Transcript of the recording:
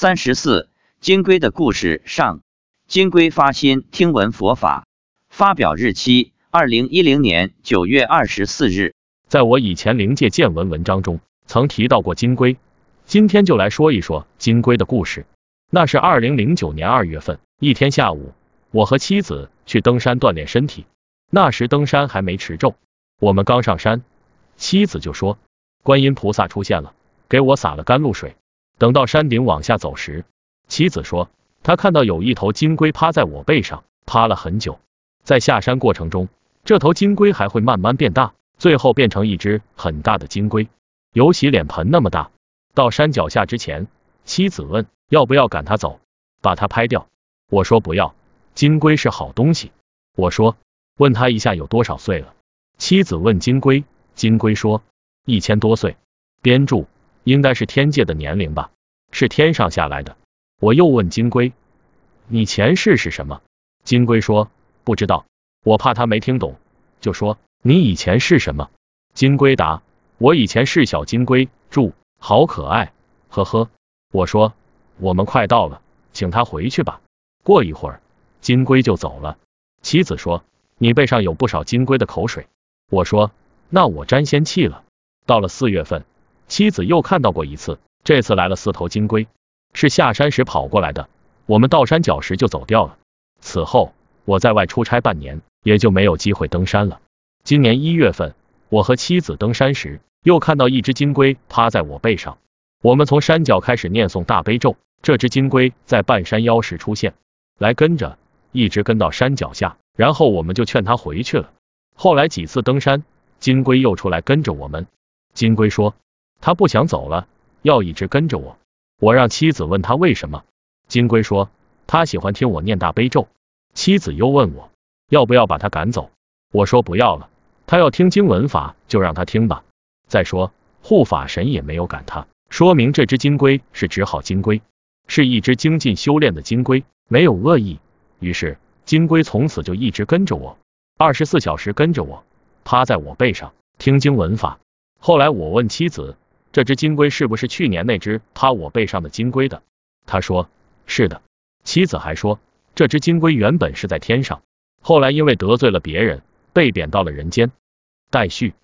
三十四，金龟的故事上。金龟发心听闻佛法，发表日期：二零一零年九月二十四日。在我以前灵界见闻文章中，曾提到过金龟。今天就来说一说金龟的故事。那是二零零九年二月份一天下午，我和妻子去登山锻炼身体。那时登山还没持咒，我们刚上山，妻子就说观音菩萨出现了，给我洒了甘露水。等到山顶往下走时，妻子说她看到有一头金龟趴在我背上，趴了很久。在下山过程中，这头金龟还会慢慢变大，最后变成一只很大的金龟，有洗脸盆那么大。到山脚下之前，妻子问要不要赶它走，把它拍掉。我说不要，金龟是好东西。我说。问他一下有多少岁了？妻子问金龟，金龟说一千多岁。编注应该是天界的年龄吧，是天上下来的。我又问金龟，你前世是什么？金龟说不知道。我怕他没听懂，就说你以前是什么？金龟答我以前是小金龟。住好可爱，呵呵。我说我们快到了，请他回去吧。过一会儿，金龟就走了。妻子说。你背上有不少金龟的口水，我说，那我沾仙气了。到了四月份，妻子又看到过一次，这次来了四头金龟，是下山时跑过来的。我们到山脚时就走掉了。此后我在外出差半年，也就没有机会登山了。今年一月份，我和妻子登山时，又看到一只金龟趴在我背上。我们从山脚开始念诵大悲咒，这只金龟在半山腰时出现，来跟着，一直跟到山脚下。然后我们就劝他回去了。后来几次登山，金龟又出来跟着我们。金龟说他不想走了，要一直跟着我。我让妻子问他为什么。金龟说他喜欢听我念大悲咒。妻子又问我要不要把他赶走。我说不要了，他要听经文法就让他听吧。再说护法神也没有赶他，说明这只金龟是只好金龟，是一只精进修炼的金龟，没有恶意。于是。金龟从此就一直跟着我，二十四小时跟着我，趴在我背上听经文法。后来我问妻子，这只金龟是不是去年那只趴我背上的金龟的？他说是的。妻子还说，这只金龟原本是在天上，后来因为得罪了别人，被贬到了人间。待续。